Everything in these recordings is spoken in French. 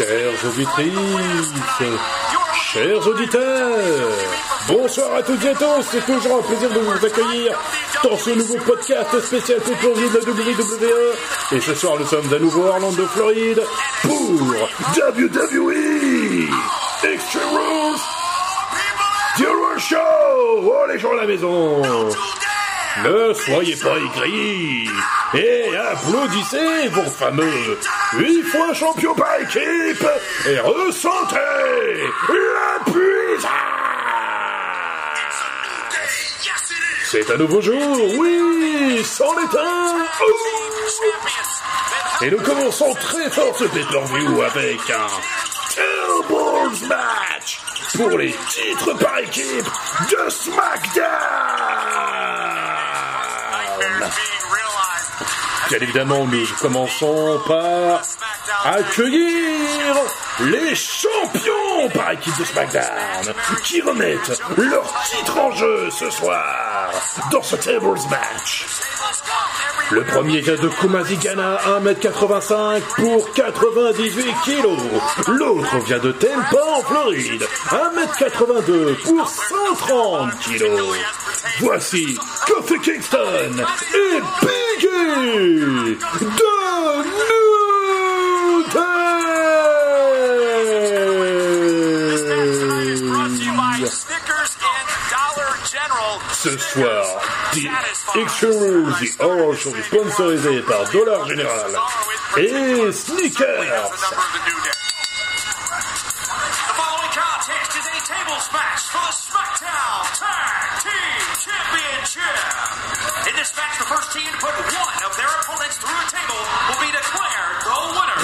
Chères auditrices, chers auditeurs, bonsoir à toutes et à tous, c'est toujours un plaisir de vous accueillir dans ce nouveau podcast spécial plongée de la WWE. Et ce soir, nous sommes à nouveau à Orlando, Floride, pour WWE Extreme Rules. The Show. Oh, les gens à la maison ne soyez pas aigris et applaudissez vos fameux huit fois champion par équipe et ressentez la puissance. C'est un nouveau jour, oui, sans l'éteint. Et nous commençons très fort ce pay-per-view avec un Tables match pour les titres par équipe de SmackDown. Bien évidemment, nous commençons par accueillir les champions par équipe de SmackDown qui remettent leur titre en jeu ce soir dans ce Tables match. Le premier vient de Kumazigana, 1m85 pour 98 kg. L'autre vient de Tampa en Floride, 1m82 pour 130 kg. Voici Kofi Kingston et Biggie de New Ce soir, The Extreme The Horror Show sponsorisé par Dollar General et Sneakers.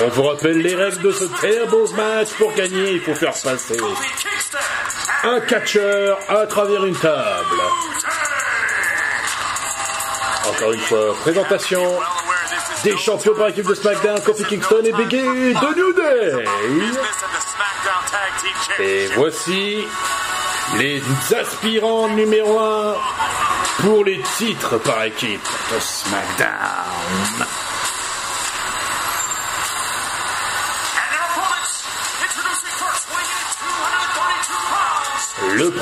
On vous rappelle les règles de ce très beau match. Pour gagner, il faut faire passer un catcheur à travers une table. Encore une fois, présentation des champions par équipe de SmackDown, Kofi Kingston et Biggie de New Day. Et voici les aspirants numéro 1 pour les titres par équipe de SmackDown.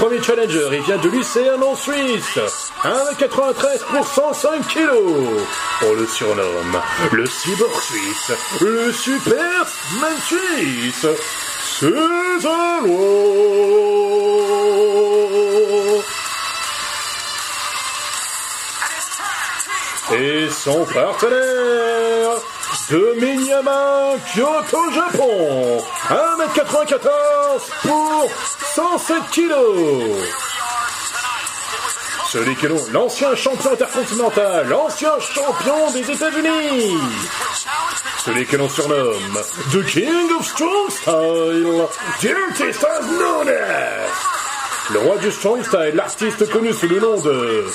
Premier challenger, il vient de Lucerne en Suisse. 1m93 pour 105 kg. On le surnomme le cyborg suisse, le superman suisse. Césaro. Et son partenaire, de Minyama, Kyoto, Japon. 1m94 pour 107 kilos. Celui que l'on, l'ancien champion intercontinental, l'ancien champion des États-Unis. Celui que l'on surnomme The King of Strong Style, Dirty as Nunes. Le roi du Strong Style, l'artiste connu sous le nom de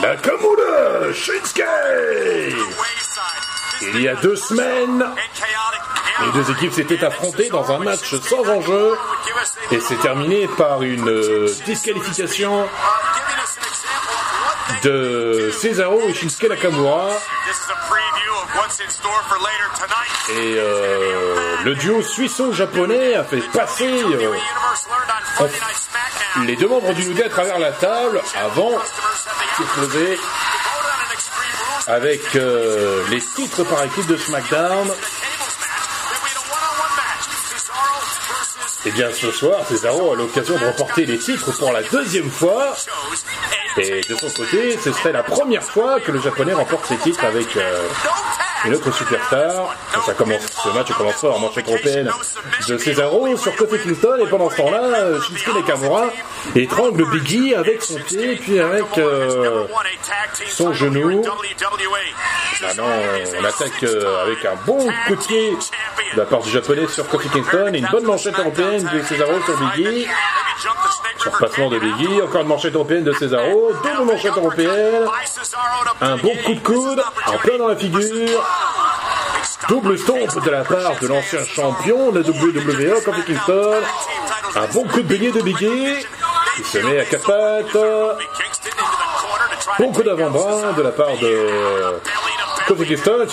Nakamura Shinsuke. Il y a deux semaines, les deux équipes s'étaient affrontées dans un match sans enjeu et c'est terminé par une euh, disqualification de Cesaro et Shinsuke Nakamura. Et euh, le duo suisseau-japonais a fait passer euh, les deux membres du New à travers la table avant poser avec euh, les titres par équipe de SmackDown. Et eh bien ce soir, Cesaro a l'occasion de remporter les titres pour la deuxième fois. Et de son côté, ce serait la première fois que le japonais remporte ses titres avec euh, une autre superstar. Ça commence, ce match commence fort manche européenne de Cesaro sur Kofi Kingston et pendant ce temps-là, Shinsuke Nakamura étrangle Biggie avec son pied puis avec euh, son genou. Maintenant, on attaque euh, avec un bon coup de pied de la part du japonais sur Kofi Kingston et une bonne manchette européenne de Cesaro sur Biggie. Surpassement de Biggie, encore une manchette européenne de Cesaro, double manchette européenne, un bon coup de coude, en plein dans la figure, double stomp de la part de l'ancien champion de la WWE, Kofi Kingston, un bon coup de beignet de Biggie, il se met à quatre pattes, bon coup d'avant-bras de la part de Kofi Kingston,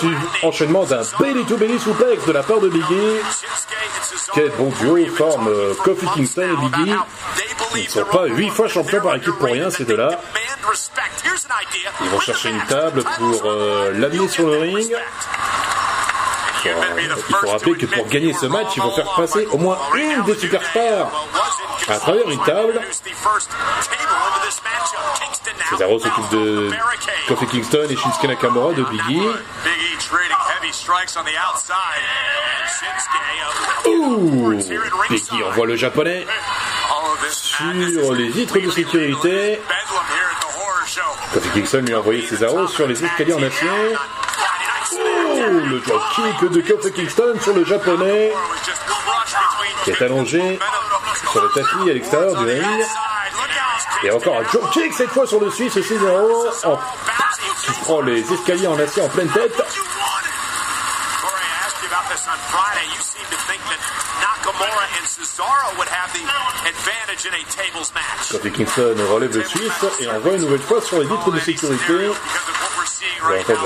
enchaînement d'un belly to belly suplex de la part de Biggie. Quel bon duo forme euh, Kofi Kingston et Biggie. Ils ne sont pas huit fois champions par équipe pour rien, ces deux-là. Ils vont chercher une table pour euh, l'amener sur le ring. Il faut rappeler que pour gagner ce match, ils vont faire passer au moins une des superstars à travers une table. Cesaro s'occupe de Kofi Kingston et Shinsuke Nakamura de Biggie. Ouh! Biggie envoie le japonais sur les vitres de sécurité. Kofi Kingston lui a envoyé Cesaro sur les escaliers en acier. Oh, le drop kick de Kofi Kingston sur le japonais qui est allongé sur le tapis à l'extérieur du ring. Et encore un drop kick cette fois sur le Suisse Cesaro qui prend les escaliers en acier en pleine tête. Kofi Kingston relève le Suisse et envoie une nouvelle fois sur les vitres de sécurité.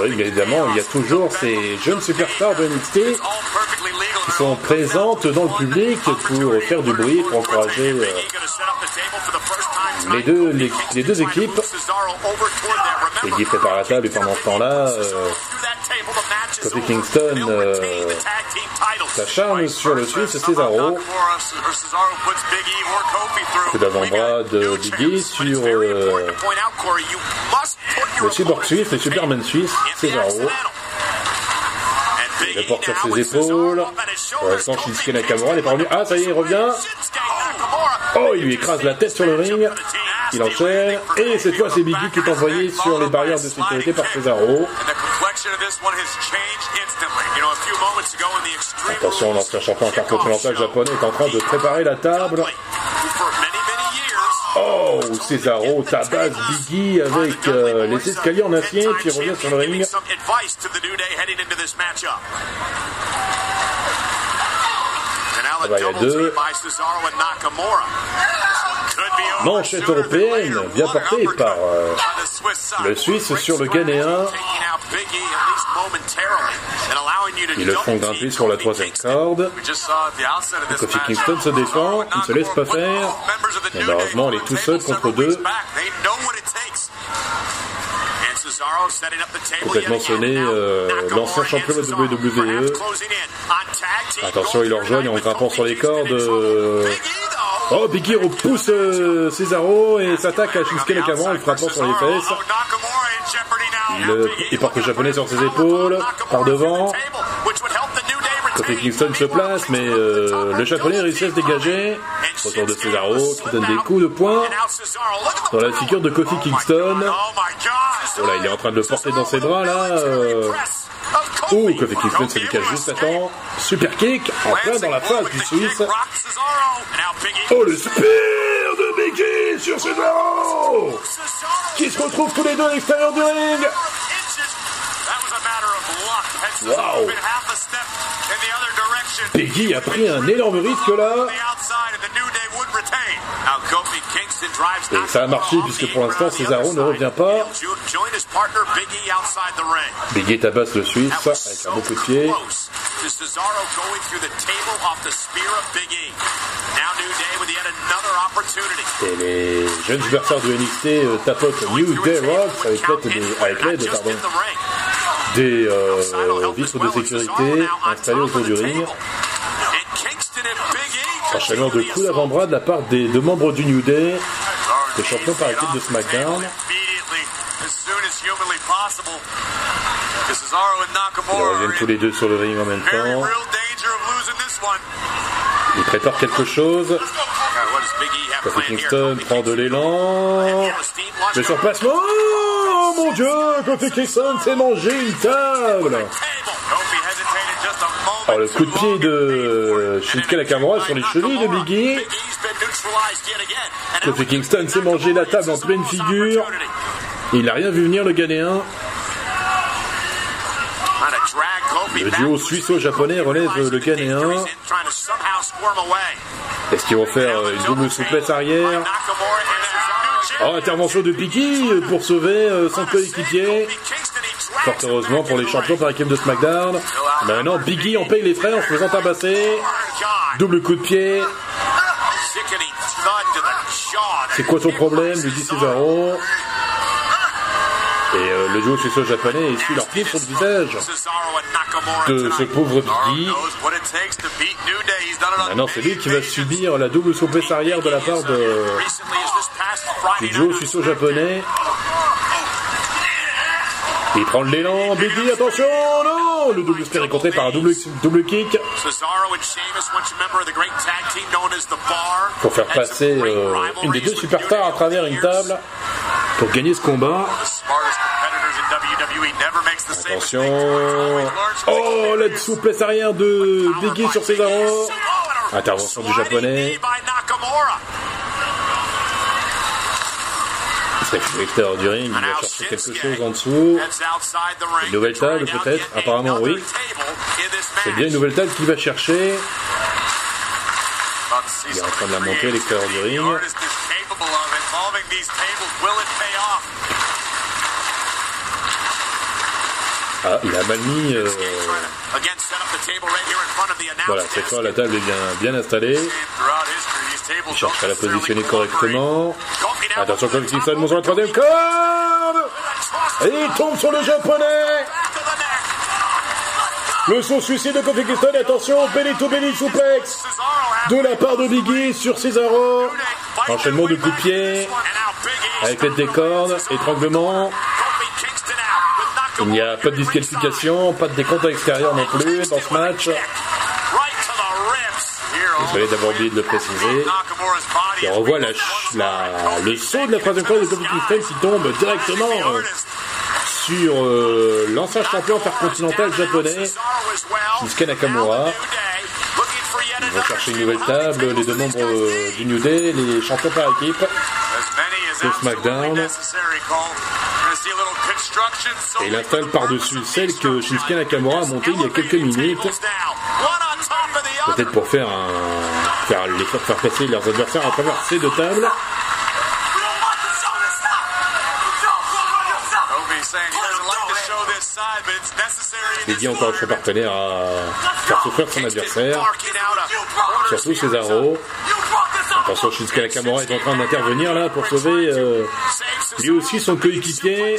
Évidemment, il y a toujours ces jeunes superstars de NXT qui sont présentes dans le public pour faire du bruit, pour encourager euh, les, deux, les, deux équipes. Eddie prépare la table. Et pendant ce temps-là, euh, Kofi Kingston euh, s'acharne sur le Suisse Cesaro. Coup d'avant-bras de Biggie sur euh, le cyborg suisse, le Superman suisse, Cesaro. Il porte sur ses épaules. Pour l'instant, Shinsuke Nakamura n'est pas revenu. Ah, ça y est, il revient. Oh, il lui écrase la tête sur le ring. Il enchaîne. Et cette fois, c'est Biggie qui est envoyé sur les barrières de sécurité par Cesaro. Attention, l'ancien champion intercontinental japonais est en train de préparer la table. Oh, Cesaro tabasse Biggie avec euh, les escaliers en acier qui revient sur le ring. Ah bah, il y a deux. Manchette européenne, bien portée par euh, le Suisse sur le Ghanéen. Ils le font grimper sur la troisième corde. Kofi Kingston se défend, il ne se laisse pas faire. malheureusement, il est tout seul contre deux. Complètement sonné, euh, l'ancien champion de WWE. Attention, il leur rejoignent en grimpant sur les cordes. Euh, Oh, Biggie repousse euh, Cesaro et s'attaque à Shinsuke Nakamura en le frappant sur les fesses. Il, porte le japonais sur ses épaules, par devant. Kofi Kingston se place, mais euh, le japonais réussit à se dégager. Autour de Cesaro qui donne des coups de poing dans la figure de Kofi Kingston. Voilà, il est en train de le porter dans ses bras là. Oh, Kofi Kingston se décale juste à temps. Super kick, en plein dans la face du Suisse. Oh, le spear de Biggie sur Cesaro Qui se retrouvent tous les deux à l'extérieur du ring Wow Biggie a pris un énorme risque là. Et ça a marché puisque pour l'instant Cesaro ne revient pas. Biggie tabasse le Suisse avec un beau coup de pied. Et les jeunes adversaires de NXT euh, tapotent New Day Rock avec l'aide des, pardon, des euh, vitres de sécurité installées autour du ring. Enchaînement de coups d'avant-bras de la part des deux membres du New Day, des champions par équipe de SmackDown. Ils reviennent tous les deux sur le ring en même temps. Ils préparent quelque chose. Kofi Kingston prend de l'élan. Le surplacement Oh mon dieu Kofi Kingston s'est mangé une table Oh, le coup de pied de Shinsuke Nakamura sur les chevilles de Biggie. Kofi Kingston s'est mangé la table en pleine figure. Il n'a rien vu venir le Ghanéen. Le duo suisse-japonais relève le Ghanéen. Est-ce qu'ils vont faire une double souplesse arrière Oh, intervention de Biggie pour sauver euh, son coéquipier. Fort heureusement pour les champions par équipe de SmackDown. Maintenant, Biggie en paye les frais en se faisant tabasser. Double coup de pied. C'est quoi ton problème lui dit Cesaro. Et euh, le duo suisseau-japonais essuie leur pied sur le visage de ce pauvre Biggie. Maintenant, c'est lui qui va subir la double souplesse arrière de la part du duo suisseau-japonais. Il prend l'élan, Biggie, attention, non Le double spear est compté par un double, double kick. Pour faire passer euh, une des deux superstars à travers une table pour gagner ce combat. Attention. Oh, la souplesse arrière de Biggie sur Cesaro. Intervention du japonais. C'est l'extérieur du ring, il va chercher quelque chose en dessous. Une nouvelle table peut-être Apparemment oui. C'est bien une nouvelle table qu'il va chercher. Il est en train de la monter à l'extérieur du ring. Ah, il a mal mis. Euh... Voilà, cette fois la table est bien, bien installée. Il cherche à la positionner correctement. Attention, Kofi Kingston monte sur la troisième corde Et il tombe sur le japonais Le son suicide de Kofi Kingston, attention, belly to belly de la part de Biggie sur Cesaro. Enchaînement de coups de pied avec l'aide des cordes, étranglement. Il n'y a pas de disqualification, pas de décompte à l'extérieur non plus dans ce match. Désolé d'avoir oublié de le préciser. On voit la, la, le saut de la troisième corde de Kofi Kingston qui tombe directement euh, sur euh, l'ancien champion intercontinental japonais, Shinsuke Nakamura. Ils vont chercher une nouvelle table, les deux membres euh, du New Day, les champions par équipe de SmackDown. Et il installe par-dessus celle que Shinsuke Nakamura a montée il y a quelques minutes. Peut-être pour faire un, faire de faire passer leurs adversaires à travers ces deux tables. Il dit encore son partenaire à faire souffrir son adversaire. Surtout Cesaro. Attention, Shinsuke Nakamura est en train d'intervenir là pour sauver euh, lui aussi son coéquipier.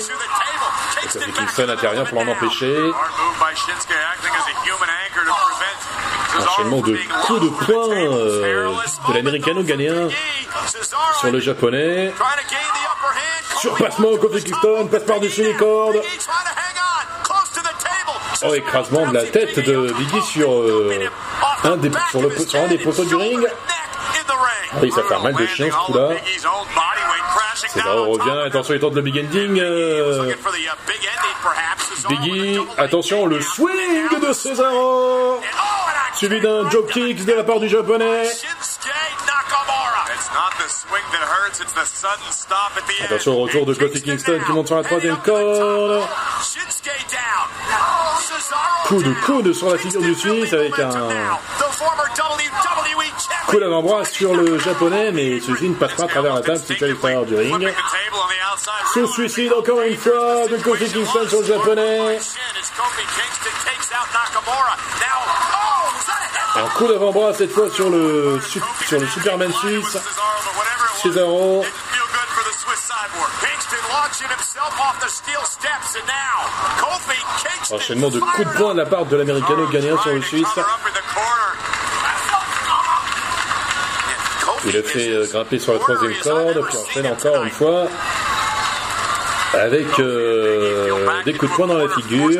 Kofi Kingston intervient pour l'en empêcher. Enchaînement de coups de poing euh, de l'américano-ghanéen sur le japonais. Surpassement, Kofi Kingston passe par-dessus les cordes. Oh, écrasement de la tête de Biggie sur, euh, un, des, sur, le, sur un des poteaux du ring. Ah oui, ça fait mal de chien ce coup-là. Cesaro revient, attention, il tente le big ending. Euh... Biggie, attention, le swing de Cesaro. Suivi d'un job kick de la part du japonais. Attention au retour de Kofi Kingston qui monte sur la troisième corde. Coup de coude sur la figure du Suisse avec un coup d'avant-bras sur le japonais, mais celui-ci ne passe pas à travers la table située à l'extérieur du ring. Se suicide encore une fois de Kofi Kingston sur le japonais. Un coup d'avant-bras cette fois sur le, sur le Superman suisse. Cesaro. Enchaînement de coups de poing de la part de l'américano-ghanéen sur le Suisse. Il le fait euh, grimper sur la troisième corde, puis enchaîne encore une fois avec euh, des coups de poing dans la figure.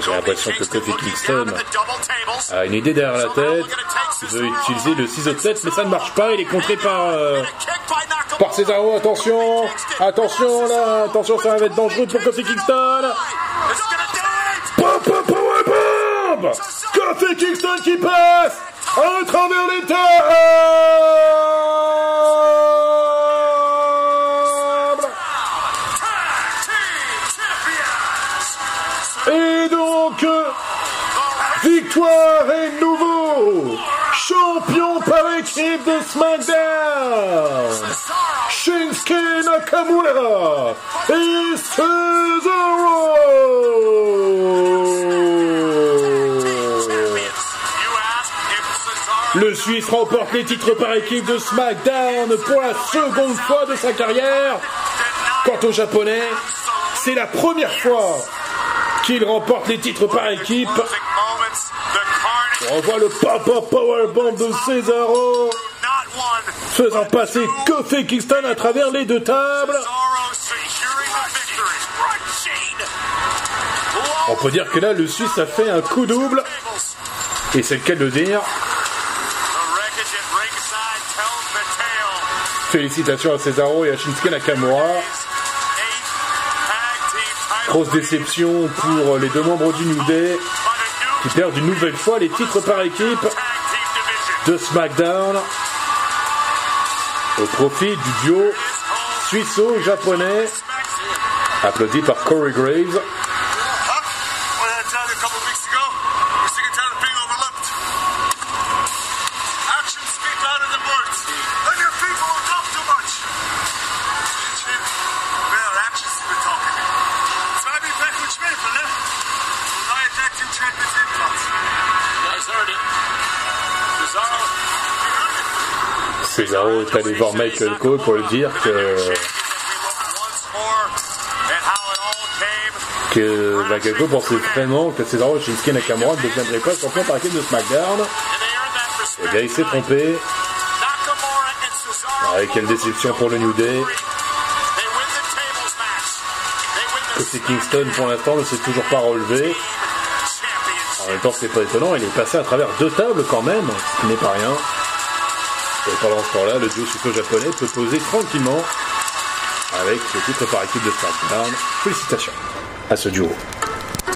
J'ai l'impression que Kofi Kingston a une idée derrière la tête. Il veut utiliser le ciseau de tête, mais ça ne marche pas. Il est contré par, euh, par Cesaro. Attention, attention là, attention, ça va être dangereux pour Kofi Kingston. Kofi Kingston qui passe à travers les tables. Et donc, victoire et nouveau champion par équipe de SmackDown, Shinsuke Nakamura, et. Suisse remporte les titres par équipe de SmackDown pour la seconde fois de sa carrière. Quant au Japonais, c'est la première fois qu'il remporte les titres par équipe. On voit le Papa Powerbomb de Cesaro faisant passer Kofi Kingston à travers les deux tables. On peut dire que là, le Suisse a fait un coup double. Et c'est le cas de le dire. Félicitations à Cesaro et à Shinsuke Nakamura. Grosse déception pour les deux membres du New qui perdent une nouvelle fois les titres par équipe de SmackDown au profit du duo suisse-japonais applaudi par Corey Graves. Est allé voir Michael Cole pour lui dire que que Michael Cole pensait vraiment que Cesaro et Shinsuke Nakamura ne deviendraient pas champion par équipe de SmackDown. Et eh bien il s'est trompé. Avec quelle déception pour le New Day. Côté Kingston pour l'instant ne s'est toujours pas relevé. En même temps c'est pas étonnant, il est passé à travers deux tables quand même, ce qui n'est pas rien. Et pendant ce temps-là, le duo suisseau-japonais peut poser tranquillement avec le titre par équipe de SmackDown. Félicitations à ce duo.